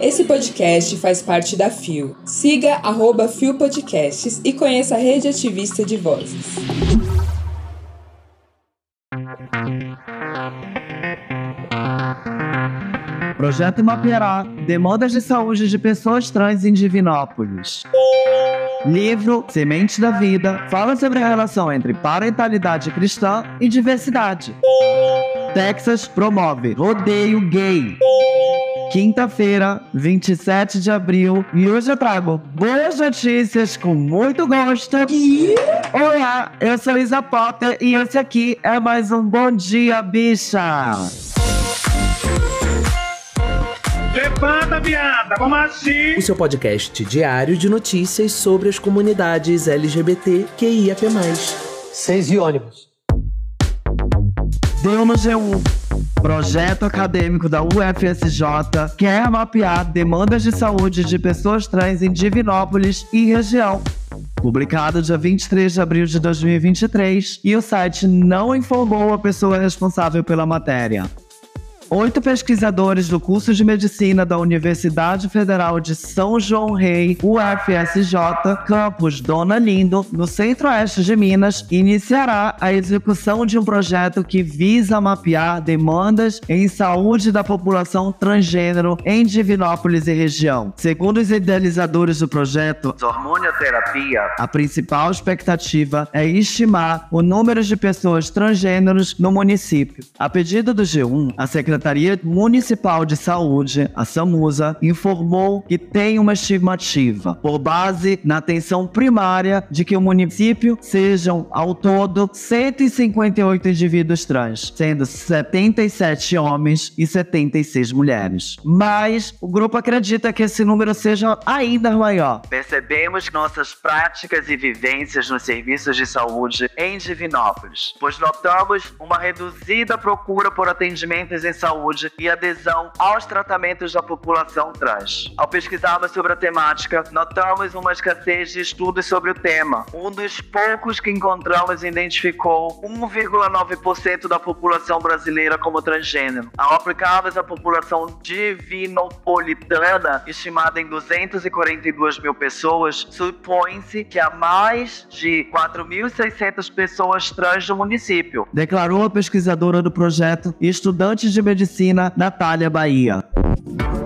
Esse podcast faz parte da FIO. Siga arroba FIO Podcasts e conheça a rede ativista de vozes. Projeto mapeará demandas de saúde de pessoas trans em Divinópolis. Livro Semente da Vida fala sobre a relação entre parentalidade cristã e diversidade. Texas promove rodeio gay. Quinta-feira, 27 de abril, e hoje eu trago boas notícias com muito gosto. Olá, eu sou Isa Potter e esse aqui é mais um Bom Dia Bicha. Levanta, viada, vamos assim! O seu podcast diário de notícias sobre as comunidades LGBT QIAP+. Seis e ônibus. Deu no G1. Projeto acadêmico da UFSJ quer mapear demandas de saúde de pessoas trans em Divinópolis e região. Publicado dia 23 de abril de 2023, e o site não informou a pessoa responsável pela matéria. Oito pesquisadores do curso de medicina da Universidade Federal de São João Rei, UFSJ, campus Dona Lindo, no centro-oeste de Minas, iniciará a execução de um projeto que visa mapear demandas em saúde da população transgênero em Divinópolis e região. Segundo os idealizadores do projeto Hormonioterapia, a principal expectativa é estimar o número de pessoas transgêneros no município. A pedido do G1, a Secretaria Secretaria Municipal de Saúde, a SAMUSA, informou que tem uma estimativa, por base na atenção primária, de que o município sejam, ao todo, 158 indivíduos trans, sendo 77 homens e 76 mulheres. Mas o grupo acredita que esse número seja ainda maior. Percebemos nossas práticas e vivências nos serviços de saúde em Divinópolis, pois notamos uma reduzida procura por atendimentos em saúde saúde e adesão aos tratamentos da população trans. Ao pesquisarmos sobre a temática, notamos uma escassez de estudos sobre o tema. Um dos poucos que encontramos identificou 1,9% da população brasileira como transgênero. Ao aplicarmos a população divinopolitana, estimada em 242 mil pessoas, supõe-se que há mais de 4.600 pessoas trans no município. Declarou a pesquisadora do projeto e estudante de medicina Natália Bahia.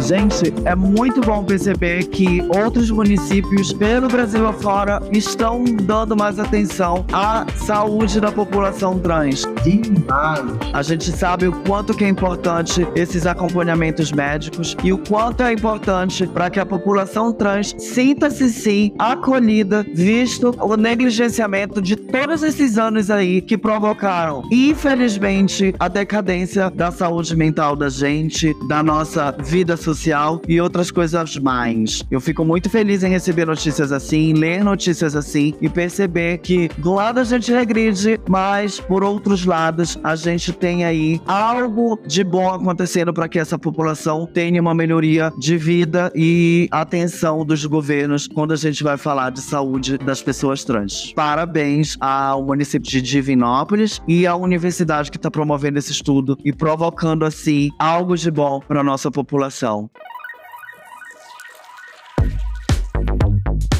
Gente, é muito bom perceber que outros municípios pelo Brasil afora estão dando mais atenção à saúde da população trans. Demais. A gente sabe o quanto que é importante esses acompanhamentos médicos e o quanto é importante para que a população trans sinta-se sim acolhida, visto o negligenciamento de todos esses anos aí que provocaram, infelizmente, a decadência da saúde mental da gente, da nossa vida social e outras coisas mais. Eu fico muito feliz em receber notícias assim, ler notícias assim e perceber que do lado a gente regride, mas por outros lados a gente tem aí algo de bom acontecendo para que essa população tenha uma melhoria de vida e atenção dos governos quando a gente vai falar de saúde das pessoas trans. Parabéns ao município de Divinópolis e à universidade que está promovendo esse estudo e provocando assim algo de bom para nossa população.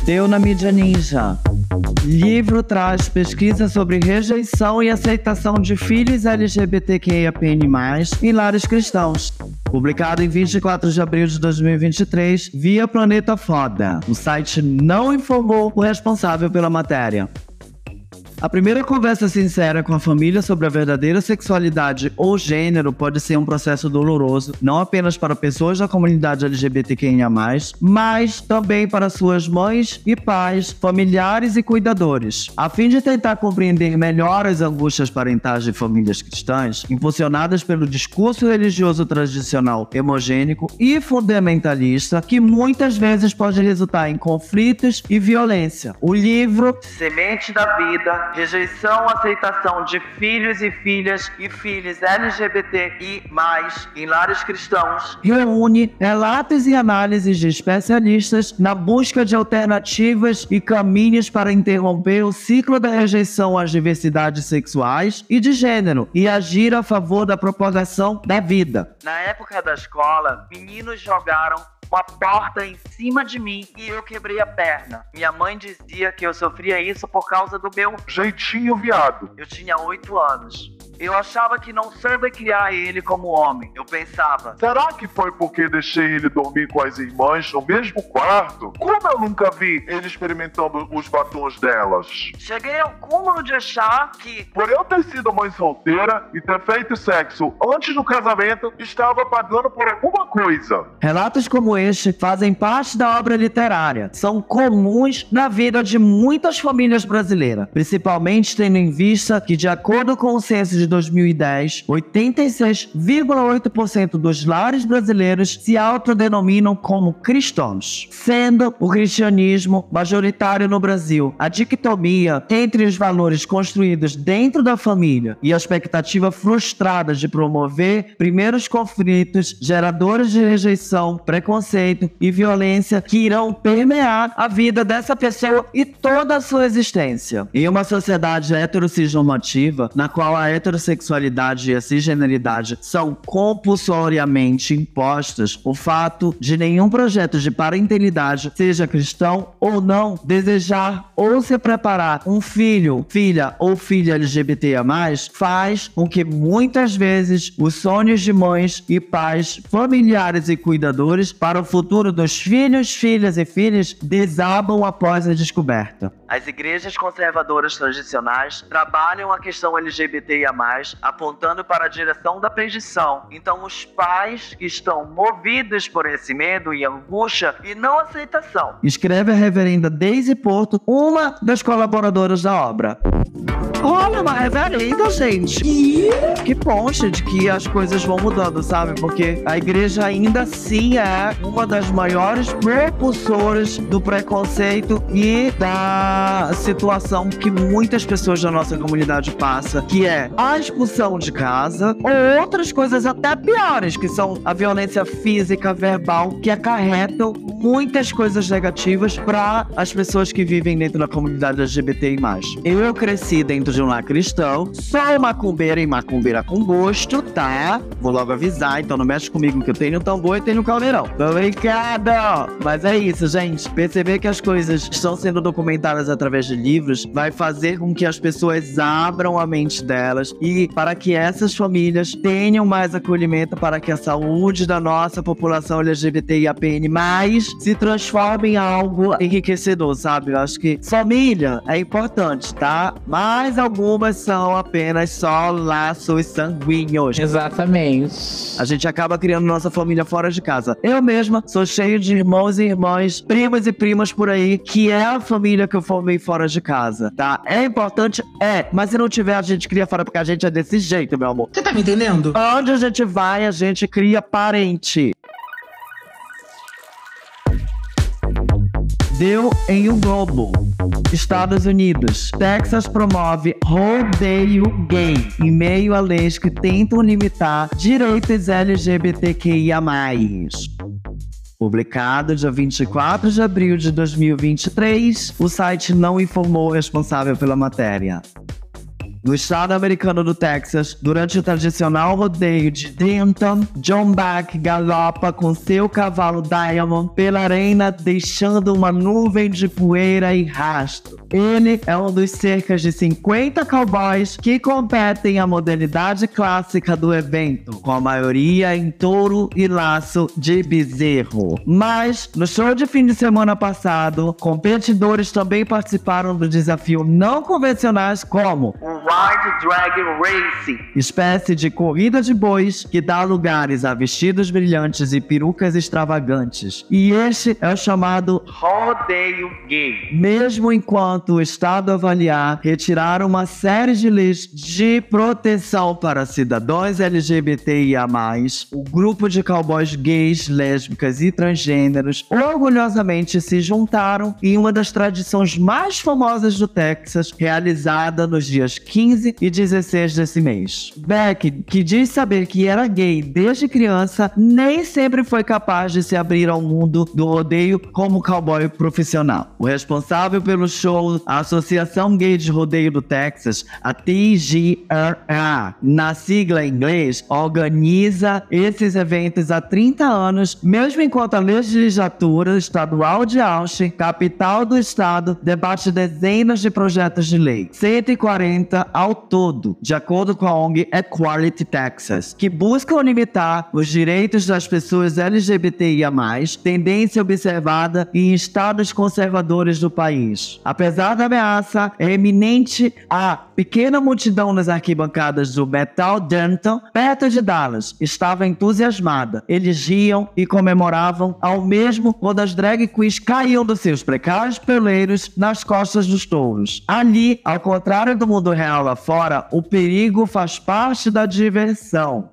Deu na mídia ninja. Livro traz pesquisa sobre rejeição e aceitação de filhos LGBTQIAPN+, em lares cristãos. Publicado em 24 de abril de 2023 via Planeta Foda. O site não informou o responsável pela matéria. A primeira conversa sincera com a família sobre a verdadeira sexualidade ou gênero pode ser um processo doloroso, não apenas para pessoas da comunidade LGBTQIA, mas também para suas mães e pais, familiares e cuidadores. A fim de tentar compreender melhor as angústias parentais de famílias cristãs, impulsionadas pelo discurso religioso tradicional hemogênico e fundamentalista, que muitas vezes pode resultar em conflitos e violência. O livro Semente da Vida rejeição, aceitação de filhos e filhas e filhos LGBTI+, em lares cristãos, reúne relatos e análises de especialistas na busca de alternativas e caminhos para interromper o ciclo da rejeição às diversidades sexuais e de gênero e agir a favor da propagação da vida. Na época da escola, meninos jogaram uma porta em cima de mim e eu quebrei a perna. Minha mãe dizia que eu sofria isso por causa do meu Jeitinho viado. eu tinha oito anos. Eu achava que não soube criar ele como homem. Eu pensava, Será que foi porque deixei ele dormir com as irmãs no mesmo quarto? Como eu nunca vi ele experimentando os batons delas? cheguei ao cúmulo de achar que Por eu ter sido mãe solteira e ter feito sexo antes do casamento, estava pagando por alguma coisa. Relatos como este fazem parte da obra literária. São comuns na vida de muitas famílias brasileiras, principalmente tendo em vista que, de acordo com o censo de 2010, 86,8% dos lares brasileiros se autodenominam como cristãos, sendo o cristianismo majoritário no Brasil. A dicotomia entre os valores construídos dentro da família e a expectativa frustrada de promover primeiros conflitos geradores de rejeição, preconceito e violência que irão permear a vida dessa pessoa e toda a sua existência. Em uma sociedade heterocisnormativa, na qual a heterossexualidade e a cisgeneridade são compulsoriamente impostas, o fato de nenhum projeto de parentalidade, seja cristão ou não, desejar ou se preparar um filho, filha ou filha LGBTIA+, faz com que muitas vezes os sonhos de mães e pais, familiares e cuidadores para o futuro dos filhos, filhas e filhas desabam após a descoberta. As igrejas conservadoras tradicionais trabalham a questão LGBTIA+, apontando para a direção da perdição. Então, os pais que estão movidos por esse medo e angústia e não aceitação. Escreve a reverenda Daisy Porto, uma das colaboradoras da obra. Olha, uma reverenda, gente. Que ponte de que as coisas vão mudando, sabe? Porque a igreja ainda assim é uma das maiores propulsoras do preconceito e da situação que muitas pessoas da nossa comunidade passa, que é a expulsão de casa ou outras coisas até piores, que são a violência física, verbal, que acarretam muitas coisas negativas para as pessoas que vivem dentro da comunidade LGBTI+. Eu, eu cresci dentro de um lar cristão, sou macumbeira e macumbeira com gosto, tá? Vou logo avisar, então não mexe comigo que eu tenho tambor e tenho caldeirão. Tô brincando! Mas é isso, gente. Perceber que as coisas estão sendo documentadas através de livros vai fazer com que as pessoas abram a mente delas e para que essas famílias tenham mais acolhimento para que a saúde da nossa população LGBTIAPN+, se transforme em algo enriquecedor, sabe? Eu acho que família é importante, tá? Mas algumas são apenas só laços sanguíneos. Exatamente. A gente acaba criando nossa família fora de casa. Eu mesma sou cheio de irmãos e irmãs, primos e primas por aí, que é a família que eu formei fora de casa, tá? É importante? É. Mas se não tiver, a gente cria fora porque a gente é desse jeito, meu amor. Você tá me entendendo? Onde a gente vai, a gente cria parente. Deu em um globo. Estados Unidos. Texas promove rodeio gay em meio a leis que tentam limitar direitos LGBTQIA+. Publicado dia 24 de abril de 2023, o site não informou o responsável pela matéria. No estado americano do Texas, durante o tradicional rodeio de Denton, John Back galopa com seu cavalo Diamond pela arena, deixando uma nuvem de poeira e rastro. Ele é um dos cerca de 50 cowboys que competem a modalidade clássica do evento, com a maioria em touro e laço de bezerro. Mas, no show de fim de semana passado, competidores também participaram do desafio não convencionais como o Wild Dragon Racing, espécie de corrida de bois que dá lugares a vestidos brilhantes e perucas extravagantes. E este é o chamado rodeio gay. Mesmo enquanto o Estado avaliar retirar uma série de leis de proteção para cidadãos LGBTIA+, o grupo de cowboys gays, lésbicas e transgêneros orgulhosamente se juntaram em uma das tradições mais famosas do Texas, realizada nos dias 15 e 16 desse mês. Beck, que diz saber que era gay desde criança, nem sempre foi capaz de se abrir ao mundo do rodeio como cowboy profissional. O responsável pelo show, a Associação Gay de Rodeio do Texas, a TGRA, na sigla em inglês, organiza esses eventos há 30 anos, mesmo enquanto a legislatura estadual de Austin, capital do estado, debate dezenas de projetos de lei. 140 ao todo, de acordo com a ONG Equality Texas, que buscam limitar os direitos das pessoas LGBTIA+, tendência observada em estados conservadores do país. Apesar da ameaça, é eminente a pequena multidão nas arquibancadas do Metal Denton, perto de Dallas, estava entusiasmada. Eles riam e comemoravam ao mesmo quando as drag queens caíam dos seus precários peleiros nas costas dos touros. Ali, ao contrário do mundo real lá fora, o perigo faz parte da diversão.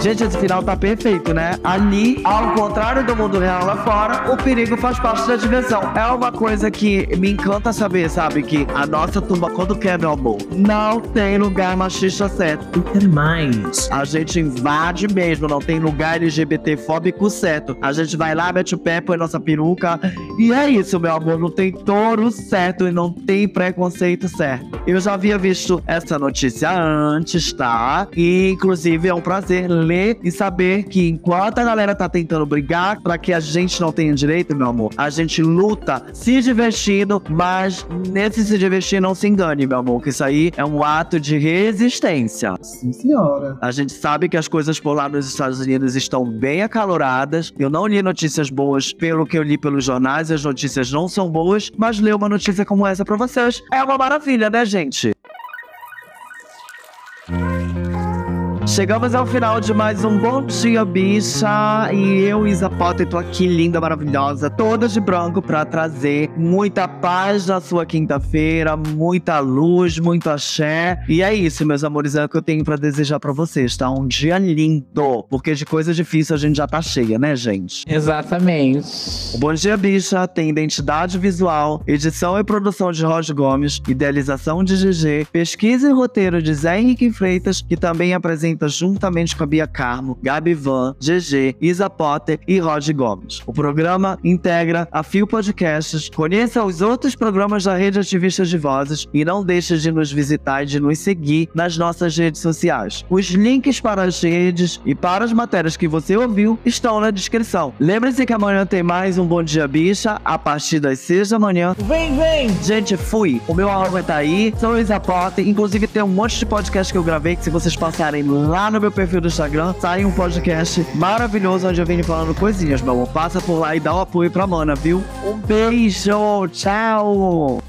Gente, esse final tá perfeito, né? Ali, ao contrário do mundo real lá fora, o perigo faz parte da diversão. É uma coisa que me encanta saber, sabe? Que a nossa turma, quando quer, meu amor, não tem lugar machista certo. Eu quero mais. A gente invade mesmo, não tem lugar LGBT fóbico certo. A gente vai lá, mete o pé, põe nossa peruca. E é isso, meu amor. Não tem touro certo e não tem preconceito certo. Eu já havia visto essa notícia antes, tá? E, inclusive, é um prazer ler e saber que enquanto a galera tá tentando brigar para que a gente não tenha direito, meu amor, a gente luta se divertindo, mas nesse se divertir não se engane, meu amor, que isso aí é um ato de resistência. Sim, senhora. A gente sabe que as coisas por lá nos Estados Unidos estão bem acaloradas. Eu não li notícias boas pelo que eu li pelos jornais, as notícias não são boas, mas ler uma notícia como essa pra vocês é uma maravilha, né, gente? Chegamos ao final de mais um Bom Dia Bicha e eu, Isa Potter, tô aqui linda, maravilhosa, toda de branco pra trazer muita paz na sua quinta-feira, muita luz, muito axé. E é isso, meus amores, é o que eu tenho pra desejar pra vocês, tá? Um dia lindo, porque de coisa difícil a gente já tá cheia, né, gente? Exatamente. O Bom Dia Bicha tem identidade visual, edição e produção de Roger Gomes, idealização de GG, pesquisa e roteiro de Zé Henrique Freitas, que também apresenta juntamente com a Bia Carmo, Gabi Van, GG, Isa Potter e Roger Gomes. O programa integra a Fio Podcasts. Conheça os outros programas da Rede Ativistas de Vozes e não deixe de nos visitar e de nos seguir nas nossas redes sociais. Os links para as redes e para as matérias que você ouviu estão na descrição. Lembre-se que amanhã tem mais um Bom Dia Bicha a partir das 6 da manhã. Vem, vem! Gente, fui. O meu arroba tá aí. Sou Isa Potter. Inclusive, tem um monte de podcast que eu gravei que se vocês passarem lá no meu perfil do Instagram, sai um podcast maravilhoso onde eu venho falando coisinhas, meu amor. Passa por lá e dá o apoio pra mana, viu? Um beijo. Tchau.